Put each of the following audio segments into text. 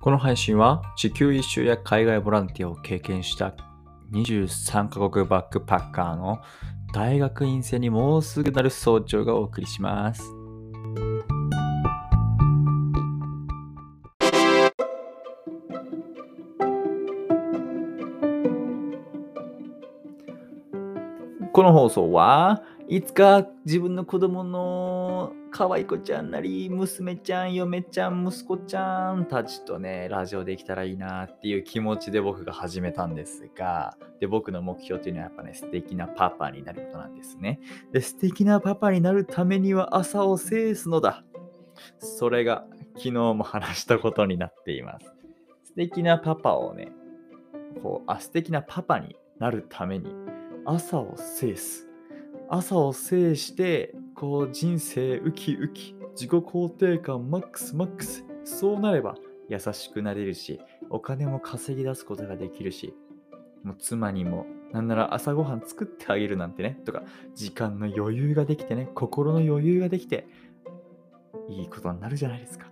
この配信は地球一周や海外ボランティアを経験した23カ国バックパッカーの大学院生にもうすぐなる早朝がお送りします。この放送はいつか自分の子供の可愛い子ちゃんなり、娘ちゃん、嫁ちゃん、息子ちゃんたちとね、ラジオできたらいいなっていう気持ちで僕が始めたんですが、で、僕の目標っていうのはやっぱね、素敵なパパになることなんですね。で、素敵なパパになるためには朝を制すのだ。それが昨日も話したことになっています。素敵なパパをね、こう、あ、素敵なパパになるために朝を制す。朝を制して、こう人生ウキウキ、自己肯定感マックスマックス。そうなれば優しくなれるし、お金も稼ぎ出すことができるし、もう妻にも、なんなら朝ごはん作ってあげるなんてね、とか、時間の余裕ができてね、心の余裕ができて、いいことになるじゃないですか。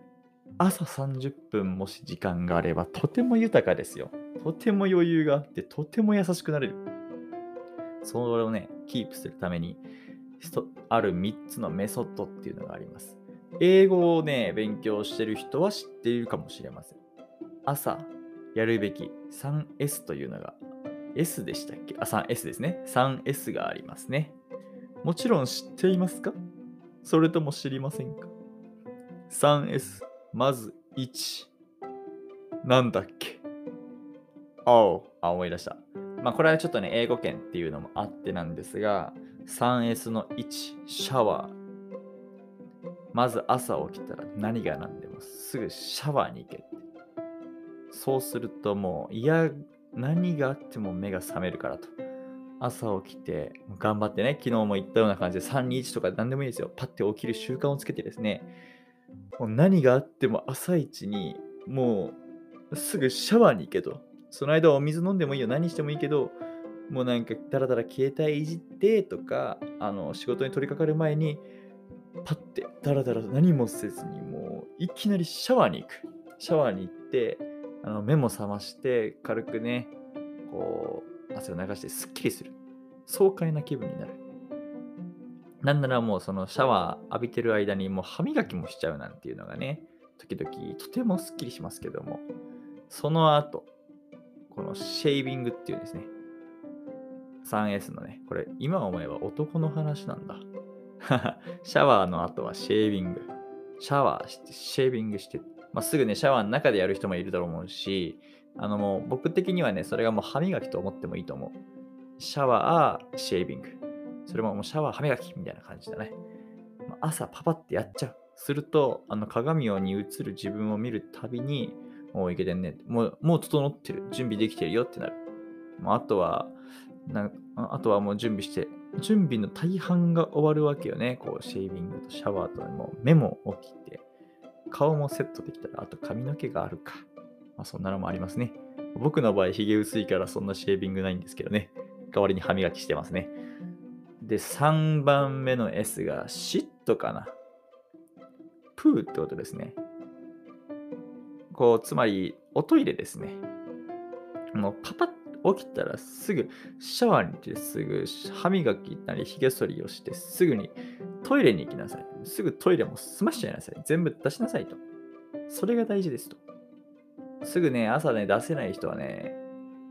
朝30分もし時間があれば、とても豊かですよ。とても余裕があって、とても優しくなれる。それをね、キープするために、ある3つのメソッドっていうのがあります。英語をね、勉強してる人は知っているかもしれません。朝やるべき 3S というのが、S でしたっけ？あ、3S ですね。3S がありますね。もちろん知っていますか？それとも知りませんか ?3S。まず1。なんだっけ？ああ、思い出した。まあこれはちょっとね、英語圏っていうのもあってなんですが、3S の1、シャワー。まず朝起きたら何が何でもすぐシャワーに行けって。そうするともう、いや、何があっても目が覚めるからと。朝起きて、頑張ってね、昨日も言ったような感じで3、2、1とか何でもいいですよ。パッて起きる習慣をつけてですね、もう何があっても朝一にもうすぐシャワーに行けと。その間お水飲んでもいいよ、何してもいいけど、もうなんかだらだら携帯いじってとか、あの仕事に取り掛かる前に、パッてだらだら何もせずに、もういきなりシャワーに行く。シャワーに行って、あの目も覚まして、軽くね、こう、汗を流してすっきりする。爽快な気分になる。なんならもうそのシャワー浴びてる間にもう歯磨きもしちゃうなんていうのがね、時々とてもすっきりしますけども、その後、このシェービングっていうですね、3S のね、これ今思えば男の話なんだ。シャワーの後はシェービング。シャワーして、シェービングして、まあ、すぐね、シャワーの中でやる人もいると思うし、あのもう僕的にはね、それがもう歯磨きと思ってもいいと思う。シャワー、シェービング。それももうシャワー、歯磨きみたいな感じだね。まあ朝パパってやっちゃう。すると、あの鏡に映る自分を見るたびに、もういけてんね。もう、もう整ってる。準備できてるよってなる。もうあとは、なあとはもう準備して、準備の大半が終わるわけよね。こう、シェービングとシャワーと、もう目も起きて、顔もセットできたら、あと髪の毛があるか。まあ、そんなのもありますね。僕の場合、髭薄いからそんなシェービングないんですけどね。代わりに歯磨きしてますね。で、3番目の S がシットかな。プーってことですね。こう、つまり、おトイレですね。もうパパッ起きたらすぐシャワーに行ってすぐ歯磨きなり髭剃りをしてすぐにトイレに行きなさい。すぐトイレも済ましちゃいなさい。全部出しなさいと。それが大事ですと。すぐね、朝ね、出せない人はね、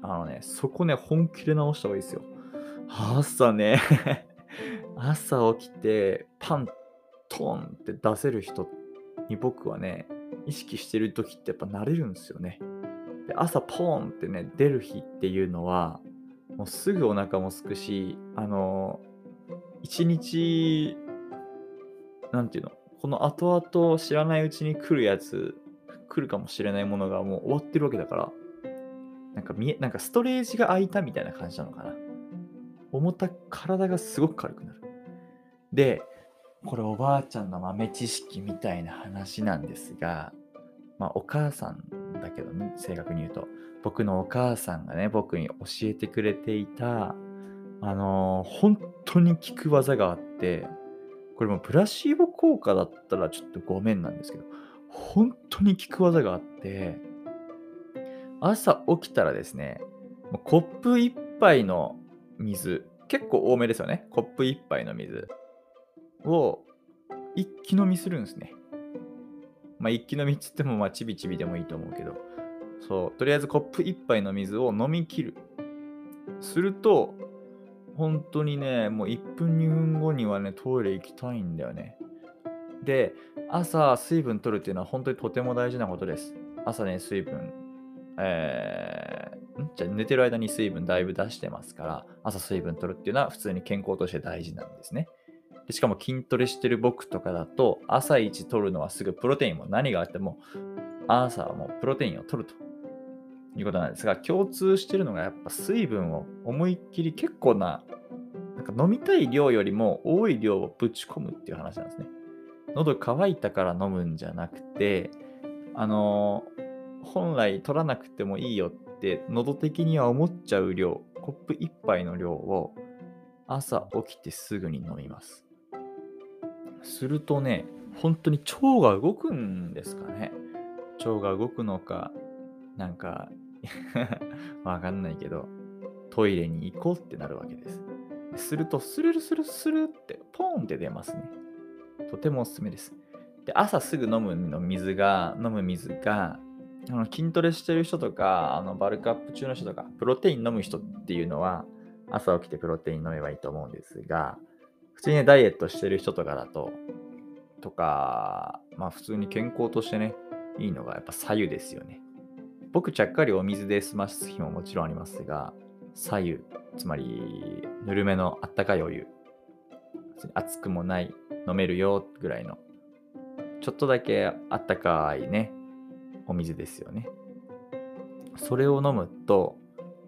あのね、そこね、本気で直した方がいいですよ。朝ね、朝起きてパントンって出せる人に僕はね、意識してる時ってやっぱ慣れるんですよね。で朝ポーンってね、出る日っていうのは、もうすぐお腹もすくし、あの、一日、なんていうの、この後々知らないうちに来るやつ、来るかもしれないものがもう終わってるわけだから、なんか見え、なんかストレージが空いたみたいな感じなのかな。重た体がすごく軽くなる。で、これおばあちゃんの豆知識みたいな話なんですが、まあお母さんだけどね、正確に言うと、僕のお母さんがね、僕に教えてくれていた、あのー本当に効く技があって、これもプラシーボ効果だったらちょっとごめんなんですけど、本当に効く技があって、朝起きたらですね、コップ1杯の水、結構多めですよね。コップ1杯の水を一気飲みするんですね。まあ一気飲みっつってもまあちびちびでもいいと思うけど、そう、とりあえずコップ1杯の水を飲み切る。すると、本当にね、もう1分2分後にはね、トイレ行きたいんだよね。で、朝水分取るっていうのは本当にとても大事なことです。朝ね、水分、えー、ん？じゃ寝てる間に水分だいぶ出してますから、朝水分取るっていうのは普通に健康として大事なんですね。でしかも筋トレしてる僕とかだと、朝一取るのはすぐプロテインも何があっても、朝はもうプロテインを取るということなんですが、共通してるのがやっぱ水分を思いっきり結構な、なんか飲みたい量よりも多い量をぶち込むっていう話なんですね。喉乾いたから飲むんじゃなくて、あのー、本来取らなくてもいいよって喉的には思っちゃう量、コップ1杯の量を朝起きてすぐに飲みます。するとね、本当に腸が動くんですかね。腸が動くのか、なんか わかんないけど、トイレに行こうってなるわけです。すると、スルルスルスルって、ポーンって出ますね。とてもおすすめです。で、朝すぐ飲むの水が、飲む水が、あの筋トレしてる人とか、あのバルクアップ中の人とか、プロテイン飲む人っていうのは、朝起きてプロテイン飲めばいいと思うんですが、普通にね、ダイエットしてる人とかだと、とか、まあ普通に健康としてね、いいのがやっぱ左右ですよね。僕ちゃっかりお水で済ます日ももちろんありますが、左右、つまりぬるめのあったかいお湯、熱くもない飲めるよぐらいの、ちょっとだけあったかいね、お水ですよね。それを飲むと、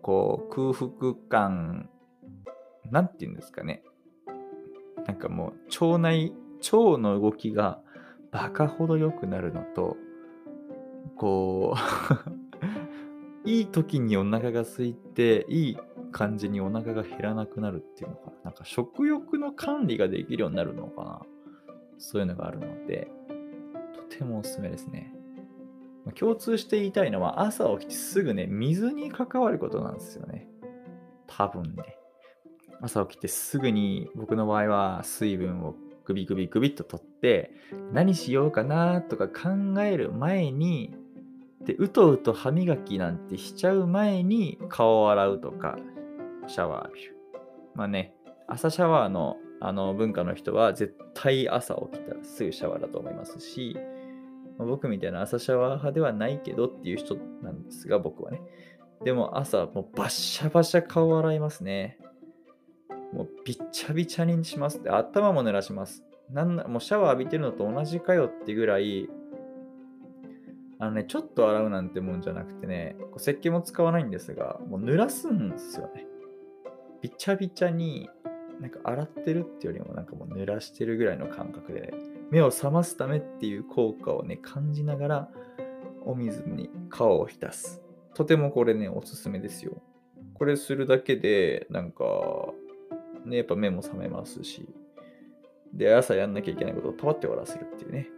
こう空腹感、なんて言うんですかね。なんかもう腸内、腸の動きがバカほど良くなるのと、こう いい時にお腹が空いて、いい感じにお腹が減らなくなるっていうのかな。なんか食欲の管理ができるようになるのかな。そういうのがあるので、とてもおすすめですね。共通して言いたいのは朝起きてすぐね、水に関わることなんですよね。多分ね。朝起きてすぐに僕の場合は水分をグビグビグビっと取って何しようかなとか考える前にで、うとうと歯磨きなんてしちゃう前に顔を洗うとか、シャワー浴びる。まあね、朝シャワーのあの文化の人は絶対朝起きたらすぐシャワーだと思いますし、僕みたいな朝シャワー派ではないけどっていう人なんですが、僕はね。でも朝もうバッシャバシャ顔洗いますね。もうびっちゃびちゃにしますって、頭も濡らします。なんなもうシャワー浴びてるのと同じかよってぐらいあのね、ちょっと洗うなんてもんじゃなくてね、こう石鹸も使わないんですが、もう濡らすんですよね。びちゃびちゃに、なんか洗ってるってよりもなんかもう濡らしてるぐらいの感覚で、目を覚ますためっていう効果をね、感じながら、お水に顔を浸す。とてもこれね、おすすめですよ。これするだけで、なんか、ね、やっぱ目も覚めますし、で、朝やんなきゃいけないことをパパって終わらせるっていうね。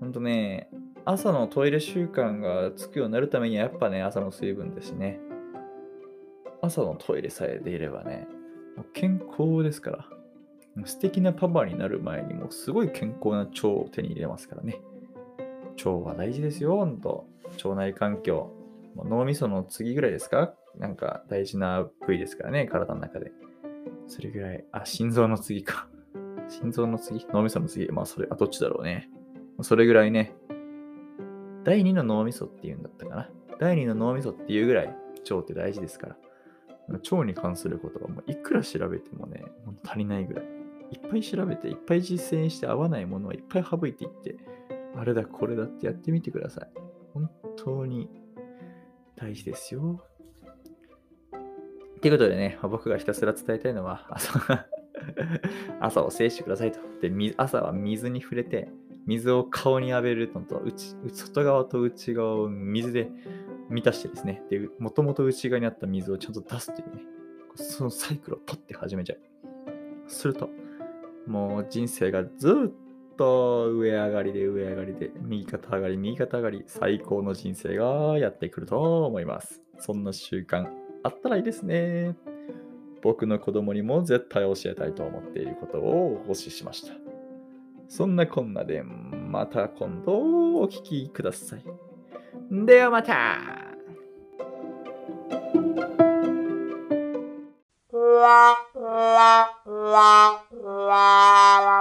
ほんとね、朝のトイレ習慣がつくようになるためにはやっぱね、朝の水分ですね。朝のトイレさえでいればね、もう健康ですから。素敵なパパになる前にもうすごい健康な腸を手に入れますからね。腸は大事ですよ、ほんと。腸内環境。脳みその次ぐらいですか？なんか大事な部位ですからね、体の中で。それぐらい。あ、心臓の次か。心臓の次？脳みその次。まあ、それ、あ、どっちだろうね。それぐらいね、第2の脳みそっていうんだったかな。第2の脳みそっていうぐらい腸って大事ですから。腸に関することはもういくら調べてもね、もう足りないぐらい。いっぱい調べて、いっぱい実践して合わないものはいっぱい省いていって、あれだ、これだってやってみてください。本当に大事ですよ。ということでね、僕がひたすら伝えたいのは、朝 朝を制してくださいと。で、朝は水に触れて、水を顔に浴びるのと内、外側と内側を水で満たしてですね、で、もともと内側にあった水をちゃんと出すというね、そのサイクルをパッて始めちゃう。すると、もう人生がずっと上上がりで上上がりで、右肩上がり、右肩上がり、最高の人生がやってくると思います。そんな習慣あったらいいですね。僕の子供にも絶対教えたいと思っていることをお教えしました。そんなこんなで、また今度お聞きください。ではまた la la la